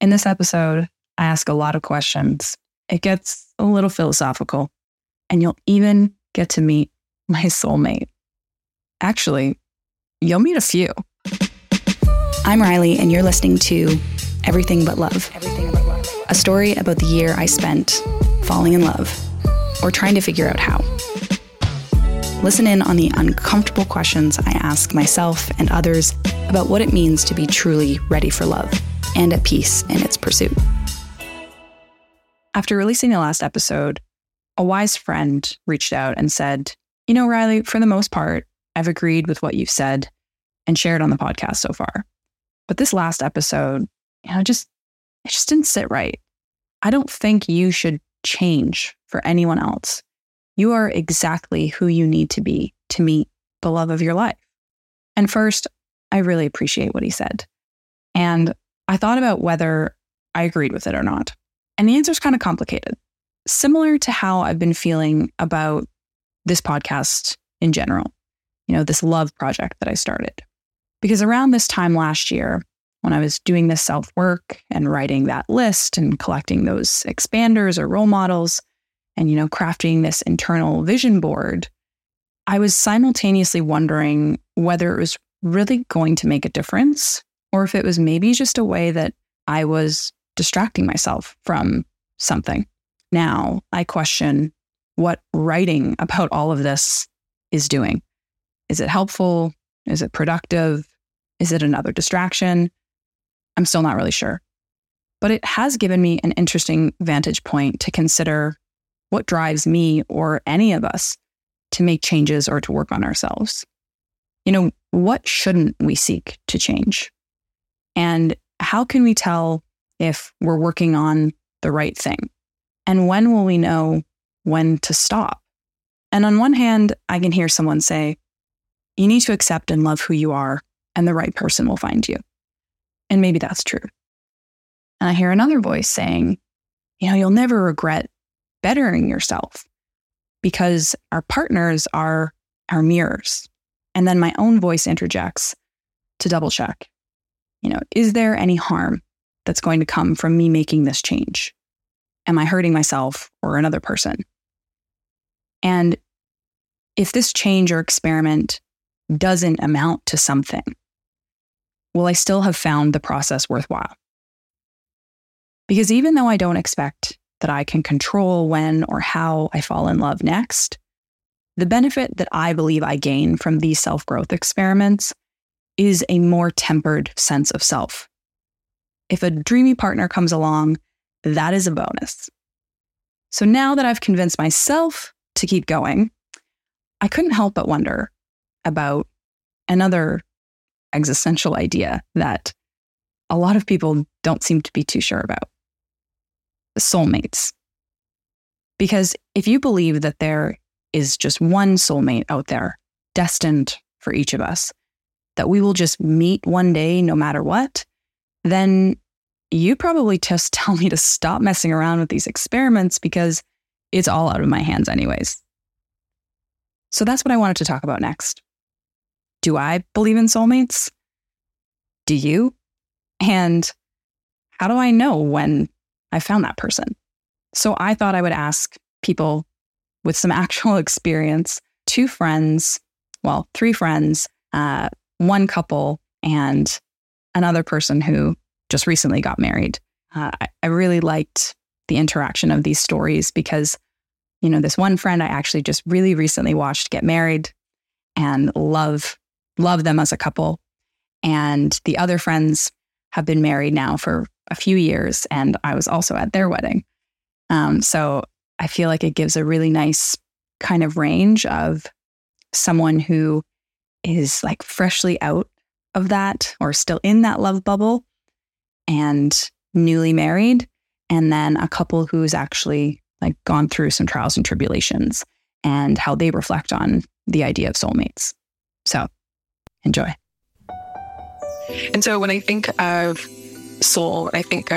In this episode, I ask a lot of questions. It gets a little philosophical, and you'll even get to meet my soulmate. Actually, you'll meet a few. I'm Riley, and you're listening to Everything But Love. Everything But Love. A story about the year I spent falling in love or trying to figure out how. Listen in on the uncomfortable questions I ask myself and others about what it means to be truly ready for love and at peace in its pursuit. After releasing the last episode, a wise friend reached out and said, You know, Riley, for the most part, I've agreed with what you've said and shared on the podcast so far. But this last episode, you know, just it just didn't sit right. I don't think you should change for anyone else. You are exactly who you need to be to meet the love of your life. And first, I really appreciate what he said. And I thought about whether I agreed with it or not. And the answer is kind of complicated, similar to how I've been feeling about this podcast in general, you know, this love project that I started. Because around this time last year, when I was doing this self work and writing that list and collecting those expanders or role models and, you know, crafting this internal vision board, I was simultaneously wondering whether it was really going to make a difference or if it was maybe just a way that I was distracting myself from something. Now I question what writing about all of this is doing. Is it helpful? Is it productive? Is it another distraction? I'm still not really sure. But it has given me an interesting vantage point to consider what drives me or any of us to make changes or to work on ourselves. You know, what shouldn't we seek to change? And how can we tell if we're working on the right thing? And when will we know when to stop? And on one hand, I can hear someone say, you need to accept and love who you are, and the right person will find you. And maybe that's true. And I hear another voice saying, you know, you'll never regret bettering yourself because our partners are our mirrors. And then my own voice interjects to double check. You know, is there any harm that's going to come from me making this change? Am I hurting myself or another person? And if this change or experiment doesn't amount to something, will I still have found the process worthwhile? Because even though I don't expect that I can control when or how I fall in love next, the benefit that I believe I gain from these self growth experiments is a more tempered sense of self. If a dreamy partner comes along, that is a bonus. So now that I've convinced myself to keep going, I couldn't help but wonder about another existential idea that a lot of people don't seem to be too sure about soulmates. Because if you believe that there is just one soulmate out there destined for each of us, that we will just meet one day no matter what, then you probably just tell me to stop messing around with these experiments because it's all out of my hands, anyways. So that's what I wanted to talk about next. Do I believe in soulmates? Do you? And how do I know when I found that person? So I thought I would ask people with some actual experience, two friends, well, three friends, uh, one couple, and another person who just recently got married. Uh, I, I really liked the interaction of these stories because, you know, this one friend I actually just really recently watched get married and love love them as a couple. And the other friends have been married now for a few years, and I was also at their wedding. Um, so I feel like it gives a really nice kind of range of someone who is like freshly out of that or still in that love bubble and newly married, and then a couple who's actually like gone through some trials and tribulations and how they reflect on the idea of soulmates. So Enjoy. And so when I think of soul, I think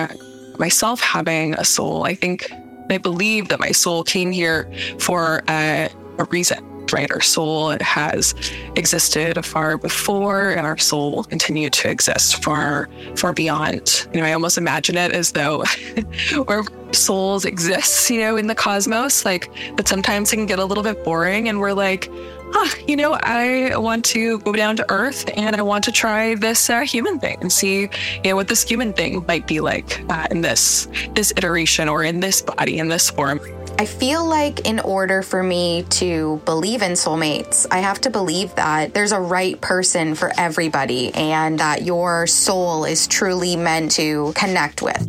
myself having a soul, I think I believe that my soul came here for a reason. Right? Our soul has existed far before, and our soul will continue to exist far, far beyond. You know, I almost imagine it as though our souls exist, you know, in the cosmos, like, but sometimes it can get a little bit boring, and we're like, huh, you know, I want to go down to Earth and I want to try this uh, human thing and see, you know, what this human thing might be like uh, in this this iteration or in this body in this form. I feel like in order for me to believe in soulmates, I have to believe that there's a right person for everybody and that your soul is truly meant to connect with.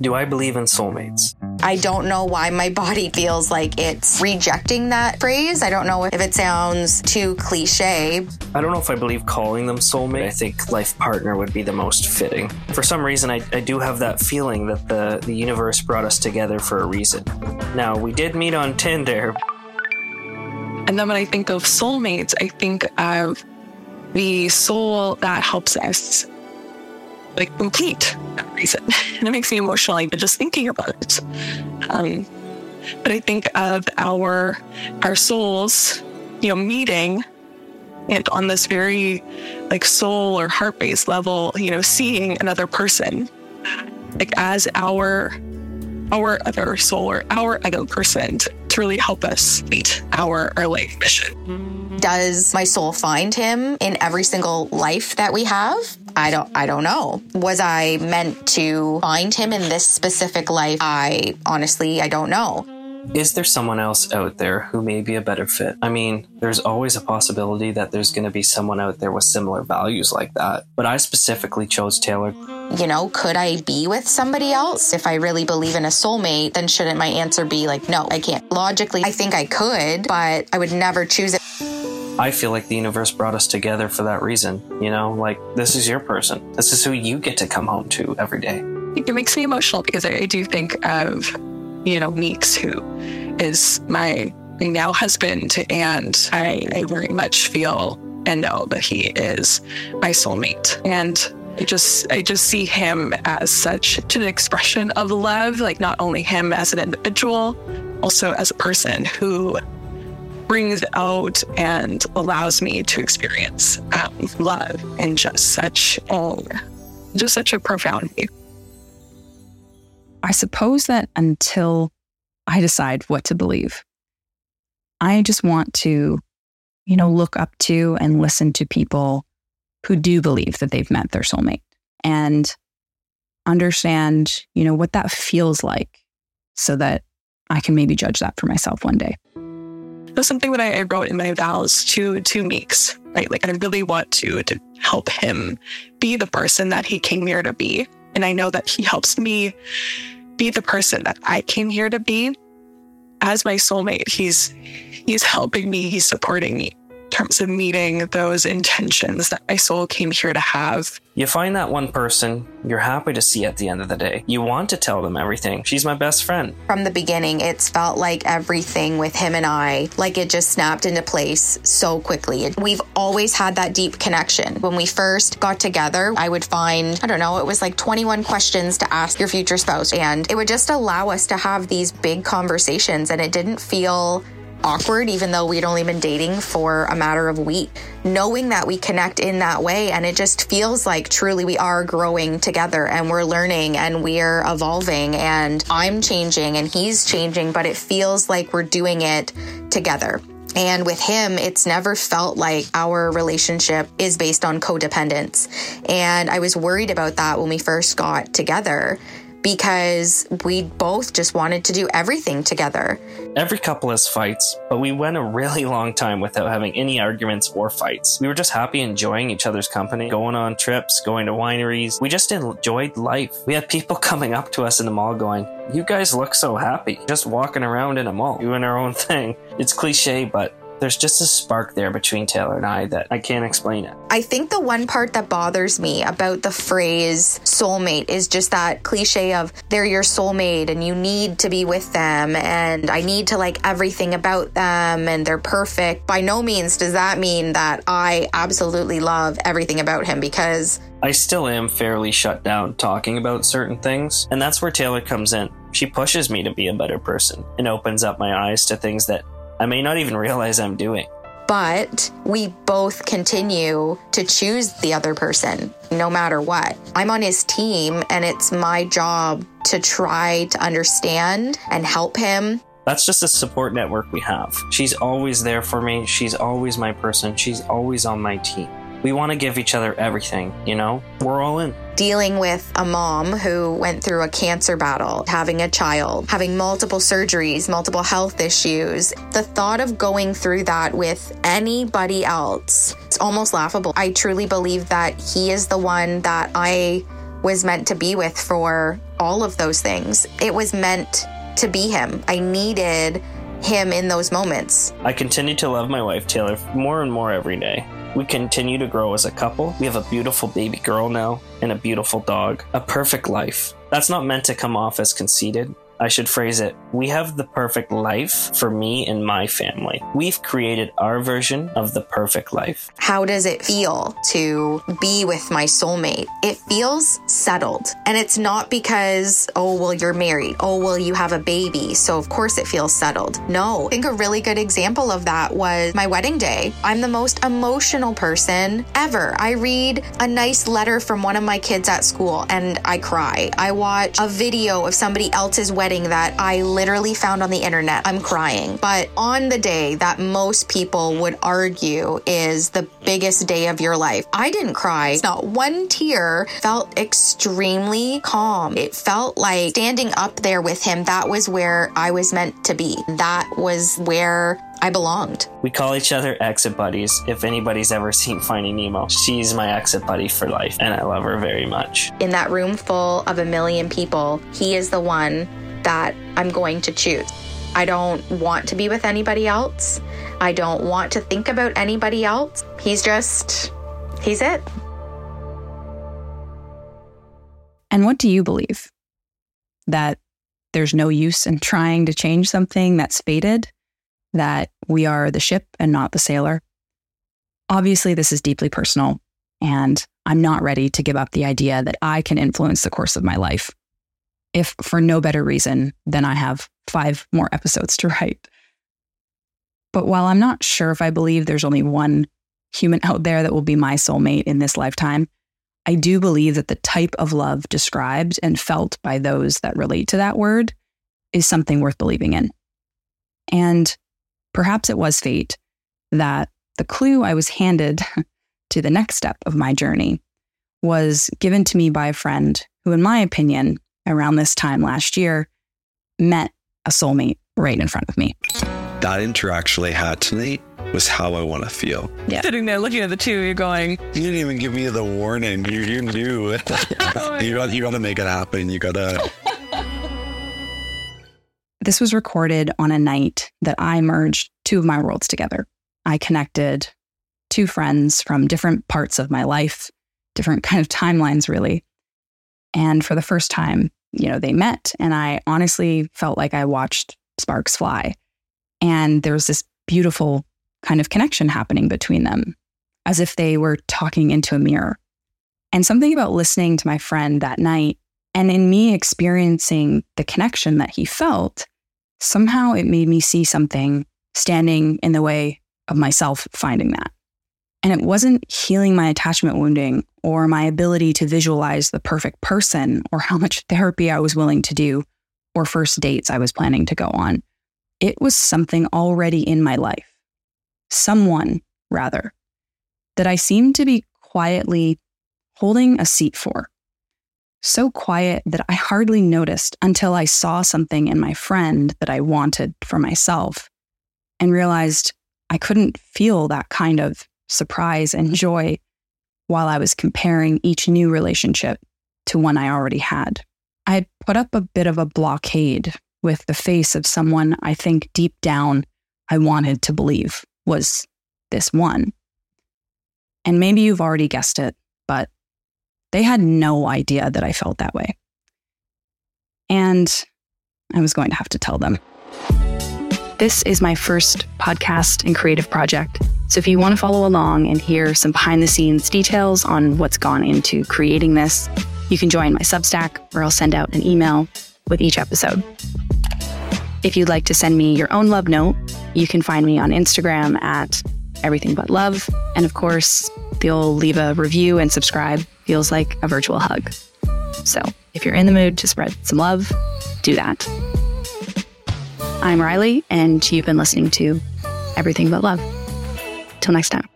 Do I believe in soulmates? I don't know why my body feels like it's rejecting that phrase. I don't know if it sounds too cliche. I don't know if I believe calling them soulmate. I think life partner would be the most fitting. For some reason, I, I do have that feeling that the, the universe brought us together for a reason. Now, we did meet on Tinder. And then when I think of soulmates, I think of the soul that helps us like complete reason. And it makes me emotional even just thinking about it. Um, but I think of our our souls, you know, meeting and on this very like soul or heart based level, you know, seeing another person like as our our other soul or our other person to really help us meet our our life mission. Does my soul find him in every single life that we have? I don't I don't know. Was I meant to find him in this specific life? I honestly I don't know. Is there someone else out there who may be a better fit? I mean, there's always a possibility that there's going to be someone out there with similar values like that. But I specifically chose Taylor. You know, could I be with somebody else? If I really believe in a soulmate, then shouldn't my answer be like, no, I can't? Logically, I think I could, but I would never choose it. I feel like the universe brought us together for that reason. You know, like this is your person. This is who you get to come home to every day. It makes me emotional because I, do think of, you know, Meeks, who is my now husband, and I, I very much feel and know that he is my soulmate. And I just I just see him as such an expression of love, like not only him as an individual, also as a person who brings out and allows me to experience um, love in just such a just such a profound way. I suppose that until I decide what to believe, I just want to, you know, look up to and listen to people who do believe that they've met their soulmate and understand, you know, what that feels like so that I can maybe judge that for myself one day. That's something that I wrote in my vows to to Meeks, right? Like I really want to to help him be the person that he came here to be. And I know that he helps me be the person that I came here to be. As my soulmate, he's he's helping me, he's supporting me terms of meeting those intentions that my soul came here to have. You find that one person you're happy to see at the end of the day. You want to tell them everything. She's my best friend. From the beginning, it's felt like everything with him and I, like it just snapped into place so quickly. We've always had that deep connection. When we first got together, I would find, I don't know, it was like 21 questions to ask your future spouse. And it would just allow us to have these big conversations. And it didn't feel awkward, even though we'd only been dating for a matter of a week. Knowing that we connect in that way, and it just feels like truly we are growing together and we're learning and we're evolving, and I'm changing and he's changing, but it feels like we're doing it together. And with him, it's never felt like our relationship is based on codependence. And I was worried about that when we first got together because we both just wanted to do everything together. Every couple has fights, but we went a really long time without having any arguments or fights. We were just happy enjoying each other's company, going on trips, going to wineries. We just enjoyed life. We had people coming up to us in the mall going, You guys look so happy, just walking around in a mall, doing our own thing. It's cliche, but there's just a spark there between Taylor and I that I can't explain it. I think the one part that bothers me about the phrase soulmate is just that cliche of they're your soulmate and you need to be with them and I need to like everything about them and they're perfect. By no means does that mean that I absolutely love everything about him because I still am fairly shut down talking about certain things, and that's where Taylor comes in. She pushes me to be a better person and opens up my eyes to things that I may not even realize I'm doing. But we both continue to choose the other person no matter what. I'm on his team, and it's my job to try to understand and help him. That's just a support network we have. She's always there for me. She's always my person. She's always on my team. We want to give each other everything, you know? We're all in. Dealing with a mom who went through a cancer battle, having a child, having multiple surgeries, multiple health issues. The thought of going through that with anybody else, it's almost laughable. I truly believe that he is the one that I was meant to be with for all of those things. It was meant to be him. I needed him in those moments. I continue to love my wife, Taylor, more and more every day. We continue to grow as a couple. We have a beautiful baby girl now and a beautiful dog. A perfect life. That's not meant to come off as conceited. I should phrase it. We have the perfect life for me and my family. We've created our version of the perfect life. How does it feel to be with my soulmate? It feels settled. And it's not because, oh, well, you're married. Oh, well, you have a baby. So, of course, it feels settled. No. I think a really good example of that was my wedding day. I'm the most emotional person ever. I read a nice letter from one of my kids at school and I cry. I watch a video of somebody else's wedding that I literally found on the internet. I'm crying. But on the day that most people would argue is the biggest day of your life, I didn't cry. Not one tear felt extremely calm. It felt like standing up there with him, that was where I was meant to be. That was where I belonged. We call each other exit buddies. If anybody's ever seen Finding Nemo, she's my exit buddy for life, and I love her very much. In that room full of a million people, he is the one that I'm going to choose. I don't want to be with anybody else. I don't want to think about anybody else. He's just, he's it. And what do you believe? That there's no use in trying to change something that's fated? That we are the ship and not the sailor? Obviously, this is deeply personal, and I'm not ready to give up the idea that I can influence the course of my life if for no better reason than I have five more episodes to write. But while I'm not sure if I believe there's only one human out there that will be my soulmate in this lifetime, I do believe that the type of love described and felt by those that relate to that word is something worth believing in. And perhaps it was fate that the clue I was handed to the next step of my journey was given to me by a friend who, in my opinion, around this time last year met a soulmate right in front of me. That interaction I had tonight was how I want to feel. Yeah. Sitting there looking at the two, you're going, You didn't even give me the warning. You, you knew. oh you, got, you got to make it happen. You got to. This was recorded on a night that I merged two of my worlds together. I connected two friends from different parts of my life, different kind of timelines, really. And for the first time, you know, they met. And I honestly felt like I watched sparks fly. And there was this beautiful kind of connection happening between them, as if they were talking into a mirror. And something about listening to my friend that night and in me experiencing the connection that he felt, somehow it made me see something standing in the way of myself finding that. And it wasn't healing my attachment wounding or my ability to visualize the perfect person or how much therapy I was willing to do or first dates I was planning to go on. It was something already in my life, someone, rather, that I seemed to be quietly holding a seat for. So quiet that I hardly noticed until I saw something in my friend that I wanted for myself and realized I couldn't feel that kind of surprise and joy while I was comparing each new relationship to one I already had. I had put up a bit of a blockade with the face of someone I think deep down I wanted to believe was this one. And maybe you've already guessed it, but they had no idea that I felt that way. And I was going to have to tell them. This is my first podcast and creative project. So if you want to follow along and hear some behind the scenes details on what's gone into creating this, you can join my Substack where I'll send out an email with each episode. If you'd like to send me your own love note, you can find me on Instagram at everything but love. And of course, you'll leave a review and subscribe feels like a virtual hug. So if you're in the mood to spread some love, do that. I'm Riley, and you've been listening to Everything But Love. Till next time.